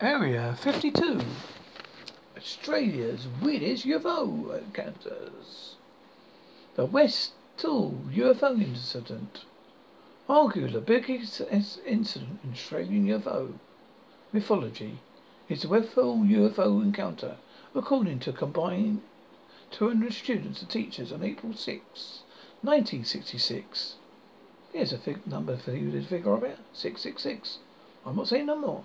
Area 52. Australia's weirdest UFO encounters. The West Westall UFO incident. Arguably the biggest incident in Australian UFO mythology is the Westall UFO encounter, according to combined 200 students and teachers on April 6, 1966. Here's a fig- number for you to figure out. 666. I'm not saying no more.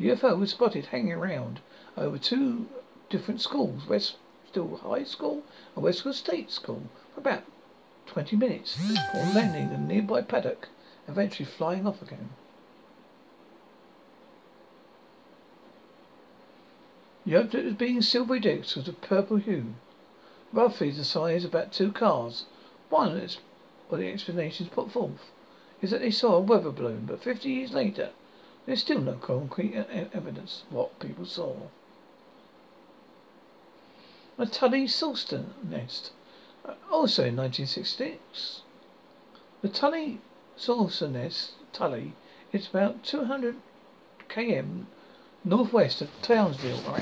UFO was spotted hanging around over two different schools, West Still High School and Westall State School, for about 20 minutes before landing in a nearby paddock, eventually flying off again. The object was being silvery disc was a purple hue, roughly the size of about two cars. One of the explanations put forth is that they saw a weather balloon, but 50 years later, there's still no concrete evidence what people saw. A Tully saucer nest. Uh, also in 1966. The Tully saucer nest, Tully, is about 200 km northwest of Townsville,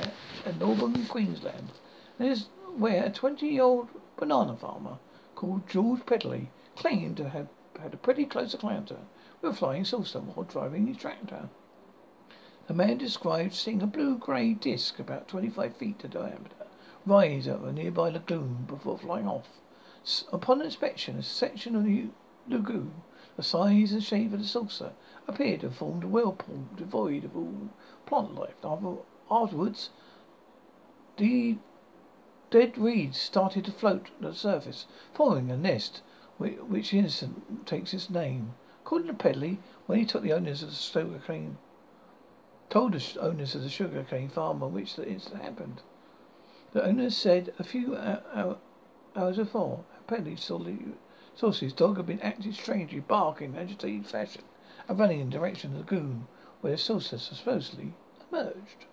in northern Queensland. This is where a 20-year-old banana farmer called George Pedley claimed to have had a pretty close encounter with a flying saucer while driving his tractor. The man described seeing a blue-grey disc about 25 feet in diameter rise out of a nearby lagoon before flying off. S- upon inspection, a section of the lagoon, the size and shape of the saucer, appeared to have formed a whirlpool devoid of all plant life. Afterwards, the dead reeds started to float to the surface, forming a nest which instant takes its name. According to Pedley, when he took the owners of the sugar cane, told the owners of the sugar cane farm on which the incident happened. The owners said a few hours before, Pedley saw, the, his dog had been acting strangely, barking in agitated fashion, and running in the direction of the lagoon where the saucer supposedly emerged.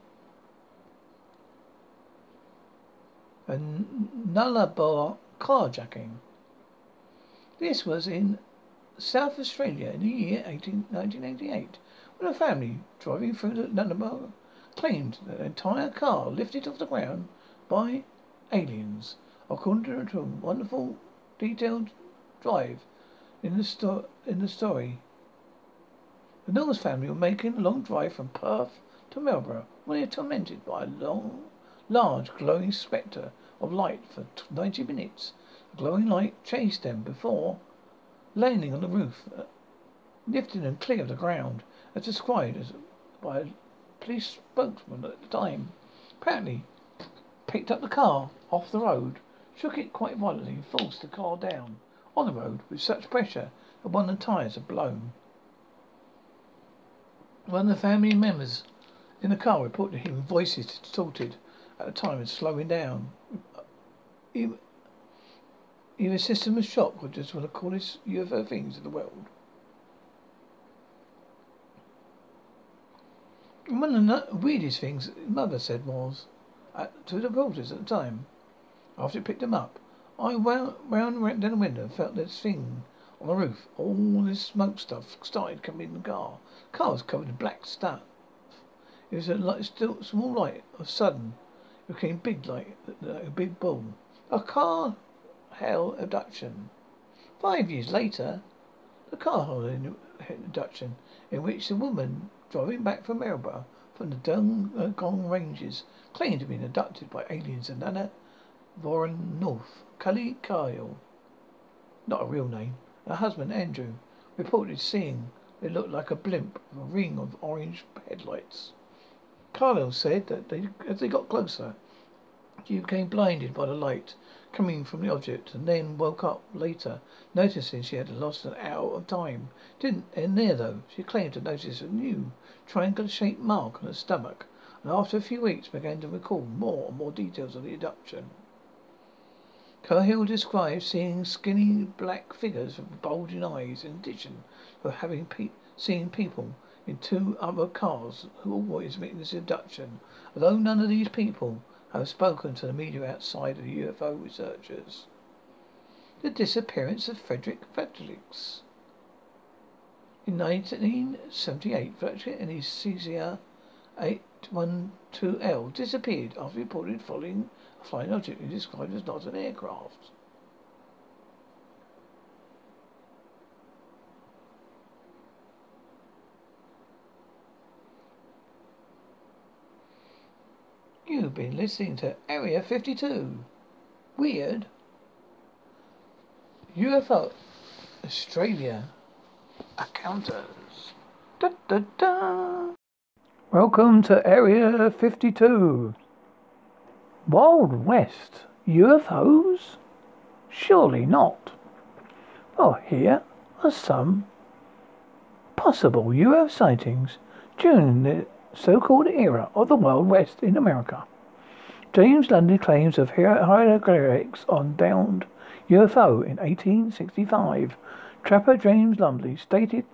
And Nullarbor carjacking. This was in South Australia in the year 18, 1988, when a family driving through the Nullarbor claimed that an entire car lifted off the ground by aliens. According to a wonderful detailed drive in the, sto- in the story, the Knowles family were making a long drive from Perth to Melbourne when they were tormented by a long, large glowing spectre of light for 90 minutes. The glowing light chased them before landing on the roof, uh, lifting them clear of the ground, as described as by a police spokesman at the time. Apparently, picked up the car off the road, shook it quite violently, and forced the car down on the road with such pressure that one of the tyres had blown. One of the family members in the car reported hearing voices distorted at the time and slowing down. Either, either system of shock or just one of the coolest UFO things in the world. One of the weirdest things mother said was to the reporters at the time, after it picked them up, I wound round down the window and felt this thing on the roof. All this smoke stuff started coming in the car. The car was covered in black stuff. It was a light, still small light. Of sudden, it became big, like, like a big ball. A car hell abduction. Five years later, the Cahill abduction in which the woman driving back from Melbourne from the Dandenong uh, Ranges claimed to have been abducted by aliens in Narre Warren North. Kelly Cahill, not a real name, her husband Andrew, reported seeing it looked like a blimp with a ring of orange headlights. Cahill said that they, as they got closer, she became blinded by the light coming from the object and then woke up later, noticing she had lost an hour of time. Didn't end there though. She claimed to notice a new triangular shaped mark on her stomach and after a few weeks began to recall more and more details of the abduction. Cahill described seeing skinny black figures with bulging eyes in addition to having pe- seen people in two other cars who always witnessed the abduction, although none of these people have spoken to the media outside of UFO researchers. The disappearance of Frederick Fredericks. In 1978, Frederick and his Cessna 812L disappeared after reported following a flying object he described as not an aircraft. You've been listening to Area 52. Weird. UFO. Australia. Encounters. Da, da, da. Welcome to Area 52. Wild West. UFOs? Surely not. Well, here are some possible UFO sightings the so-called era of the Wild West in America. James Lumley claims of hieroglyphics on downed UFO in 1865. Trapper James Lumley stated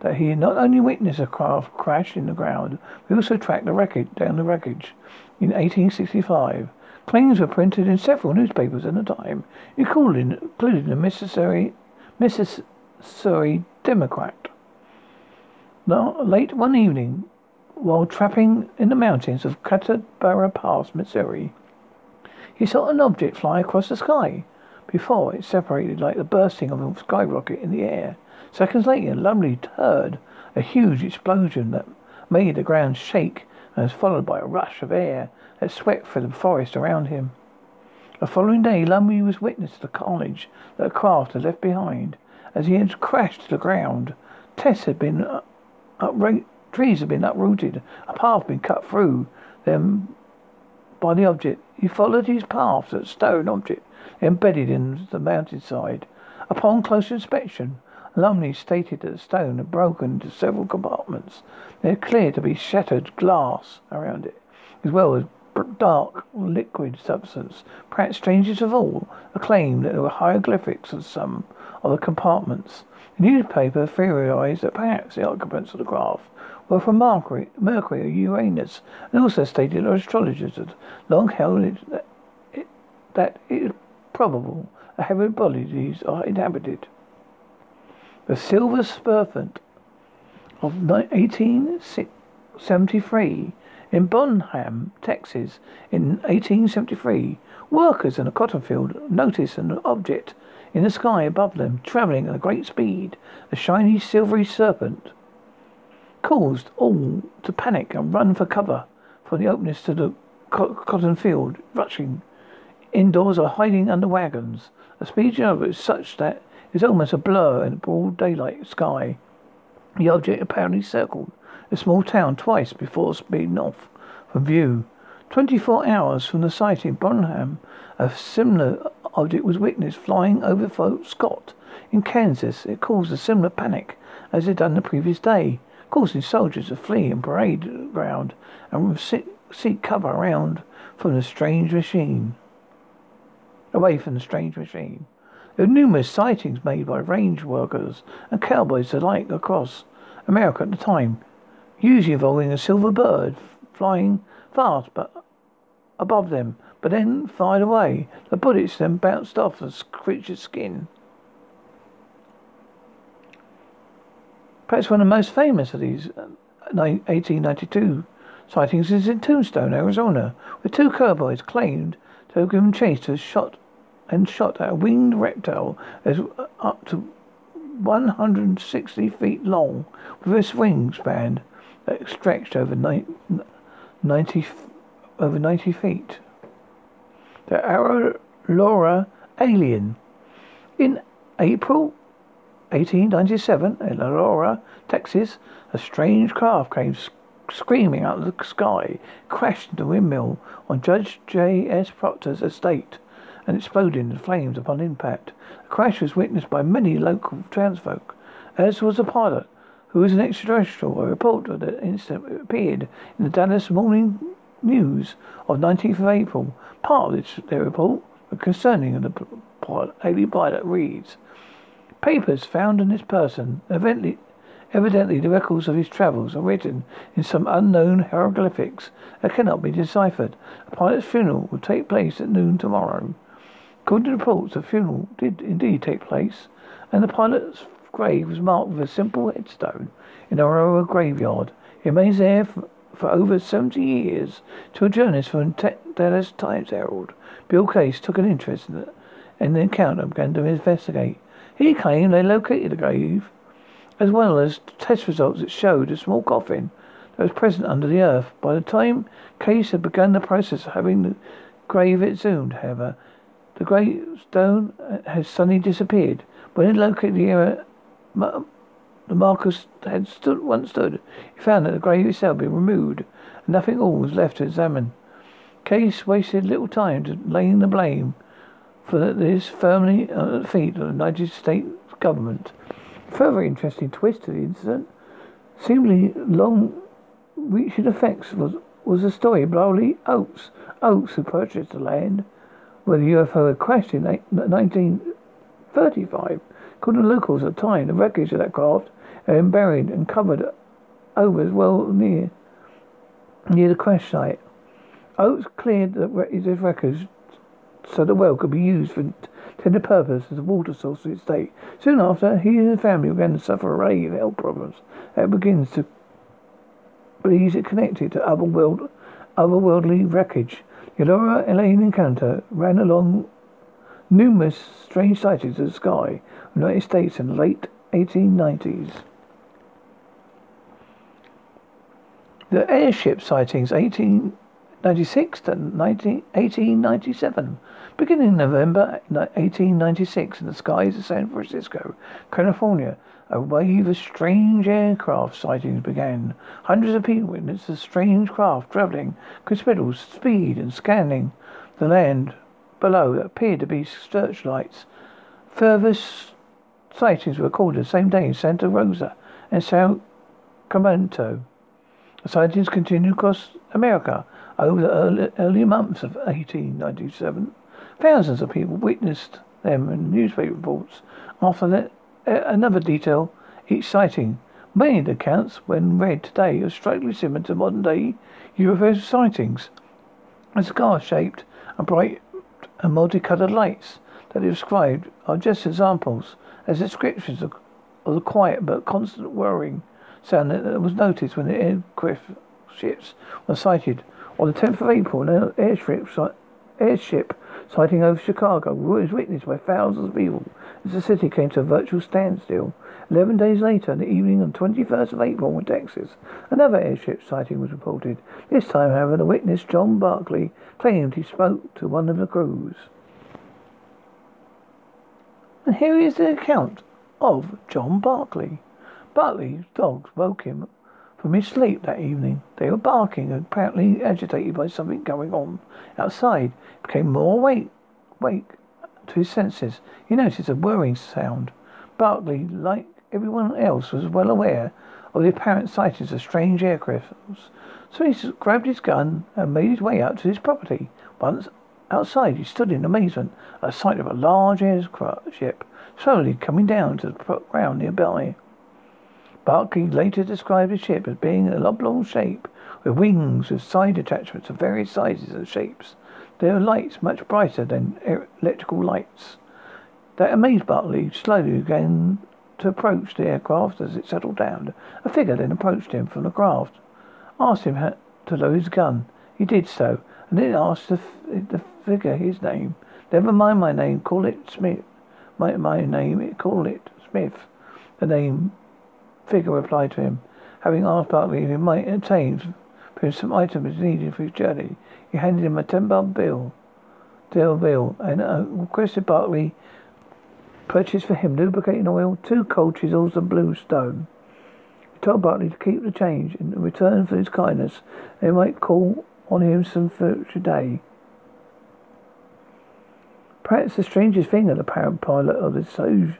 that he not only witnessed a craft crash in the ground, but also tracked the wreckage down the wreckage in 1865. Claims were printed in several newspapers at the time, including, including the Mississippi, Mississippi Democrat. Now, late one evening, while trapping in the mountains of Catawba Pass, Missouri. He saw an object fly across the sky before it separated like the bursting of a skyrocket in the air. Seconds later, Lumley heard a huge explosion that made the ground shake and was followed by a rush of air that swept through the forest around him. The following day, Lumley was witness to the carnage that the craft had left behind. As he had crashed to the ground, Tess had been uh, uprooted Trees had been uprooted, a path been cut through them by the object. He followed his path to a stone object embedded in the mountainside. Upon close inspection, Lumley stated that the stone had broken into several compartments. There cleared to be shattered glass around it, as well as dark liquid substance. Perhaps strangest of all, a claim that there were hieroglyphics on some of the compartments. The newspaper theorized that perhaps the occupants of the craft were from Mercury, Mercury or Uranus, and also stated that astrologers had long held it, that, it, that it is probable that heavenly bodies are inhabited. The Silver Serpent of 1873 in Bonham, Texas, in 1873, workers in a cotton field noticed an object in the sky above them, traveling at a great speed. A shiny silvery serpent caused all to panic and run for cover from the openness to the co- cotton field, rushing indoors or hiding under wagons. The speed of it is such that it is almost a blur in the broad daylight sky. The object apparently circled a small town twice before speeding off from view. Twenty-four hours from the sighting, Bonham, a similar object was witnessed flying over Fort Scott in Kansas. It caused a similar panic as it had done the previous day causing soldiers to flee and parade ground and seek cover around from the strange machine. Away from the strange machine. There were numerous sightings made by range workers and cowboys alike across America at the time, usually involving a silver bird flying fast but above them, but then fired away. The bullets then bounced off the creature's skin. Perhaps one of the most famous of these 1892 uh, sightings is in Tombstone, Arizona, where two cowboys claimed to have given chase to a shot and shot at a winged reptile as uh, up to 160 feet long with a wingspan that stretched over 90, over 90 feet. The Aurora alien. In April 1897, in Aurora, Texas, a strange craft came screaming out of the sky, crashed into a windmill on Judge J. S. Proctor's estate, and exploded in flames upon impact. The crash was witnessed by many local townsfolk, as was the pilot, who was an extraterrestrial. A report of the incident appeared in the Dallas Morning News of 19th of April. Part of this, their report concerning the pilot, alien pilot reads. Papers found on this person, evidently, evidently the records of his travels, are written in some unknown hieroglyphics that cannot be deciphered. A pilot's funeral will take place at noon tomorrow. According to reports, the funeral did indeed take place, and the pilot's grave was marked with a simple headstone in a Aurora graveyard. It remains there for over 70 years to a journalist from the Dallas Times Herald. Bill Case took an interest in the, in the encounter and began to investigate. He claimed they located the grave, as well as test results that showed a small coffin that was present under the earth. By the time Case had begun the process of having the grave exhumed, however, the gravestone uh, had suddenly disappeared. When he located the area the markers had stood once stood, he found that the grave itself had been removed, and nothing all was left to examine. Case wasted little time to laying the blame for this firmly at the feet of the United States government. A further interesting twist to the incident, seemingly long-reaching effects, was was the story of Brawley Oates. Oates, who purchased the land where the UFO had crashed in 1935, to locals at the time, the wreckage of that craft and buried and covered over as well near near the crash site. Oates cleared the, records so the well could be used for intended purpose as a water source for the estate. Soon after, he and his family began to suffer a array of health problems that begins to believe it connected to other world, otherworldly wreckage. Aurora alien encounter ran along numerous strange sightings of the sky the United States in the late 1890s. The airship sightings 1896 to 19, 1897. Beginning in November 1896 in the skies of San Francisco, California, a wave of strange aircraft sightings began. Hundreds of people witnessed the strange craft traveling considerable speed and scanning the land below that appeared to be searchlights. Further sightings were recorded the same day in Santa Rosa and Sacramento. The sightings continued across America over the early, early months of 1897. Thousands of people witnessed them in newspaper reports. After that, another detail each sighting. Many of the accounts, when read today, are strikingly similar to modern day UFO sightings. A cigar shaped and bright and multicolored lights that he described are just examples as descriptions of, of the quiet but constant whirring sound that was noticed when the aircraft ships were sighted. On the 10th of April, an airship, airship sighting over Chicago was witnessed by thousands of people as the city came to a virtual standstill. Eleven days later, in the evening of the 21st of April in Texas, another airship sighting was reported. This time, however, the witness, John Barclay, claimed he spoke to one of the crews. And here is the account of John Barclay. Barclay's dogs woke him from his sleep that evening. They were barking, apparently agitated by something going on outside. He became more awake, awake to his senses. He noticed a whirring sound. Barclay, like everyone else, was well aware of the apparent sightings of strange aircrafts. So he grabbed his gun and made his way out to his property. Once outside, he stood in amazement at the sight of a large aircraft ship slowly coming down to the ground nearby. Barclay later described the ship as being an oblong shape with wings with side attachments of various sizes and shapes. There were lights much brighter than electrical lights. That amazed Barclay slowly began to approach the aircraft as it settled down. A figure then approached him from the craft, asked him to load his gun. He did so, and then asked the, the figure his name. Never mind my name, call it Smith. My, my name, it call it Smith. The name figure replied to him. Having asked Barclay if he might obtain some items needed for his journey, he handed him a ten pound bill, deal bill, and uh, requested Barclay purchase for him lubricating oil, two cold chisels, and blue stone. He told Barclay to keep the change in return for his kindness. They might call on him some future day. Perhaps the strangest thing that the pilot of the Soyuz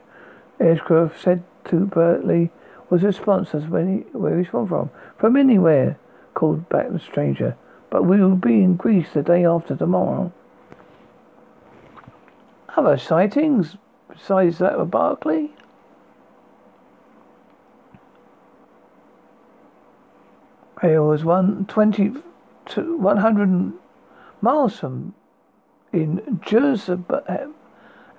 aircraft said to Barclay was the response as when he, where he's from from. From anywhere, called back the stranger. But we will be in Greece the day after tomorrow. Other sightings besides that of Barclay? There was one twenty to one hundred miles from in Jersey uh,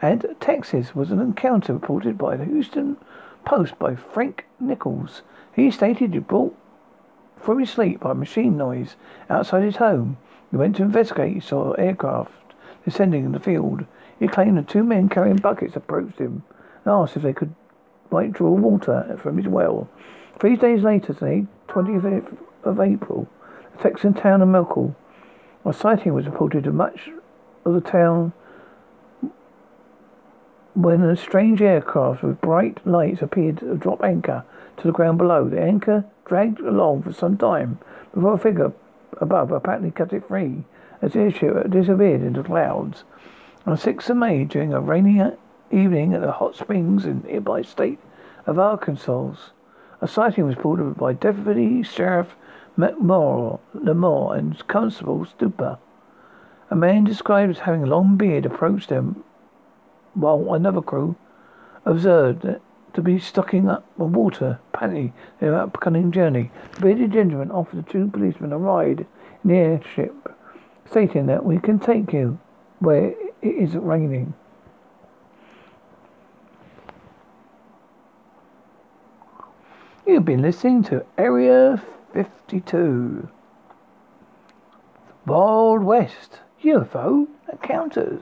and Texas was an encounter reported by the Houston Post by Frank Nichols. He stated he brought from his sleep by machine noise outside his home. He went to investigate. He saw aircraft descending in the field. He claimed that two men carrying buckets approached him and asked if they could might draw water from his well. Three days later, today, 20th of April, the Texan town of Merkel, a sighting was reported in much of the town when a strange aircraft with bright lights appeared to drop anchor to the ground below. The anchor dragged along for some time before a figure above apparently cut it free as the airship disappeared into clouds. On the 6th of May, during a rainy evening at the hot springs in the nearby state of Arkansas, a sighting was reported by Deputy Sheriff McMorrow, Lamore, and Constable Sumpter. A man described as having a long beard approached them while another crew observed it to be stocking up with water, apparently their upcoming journey. The bearded gentleman offered the two policemen a ride in the airship, stating that we can take you where it isn't raining. You've been listening to Area 52. Wild West UFO Encounters.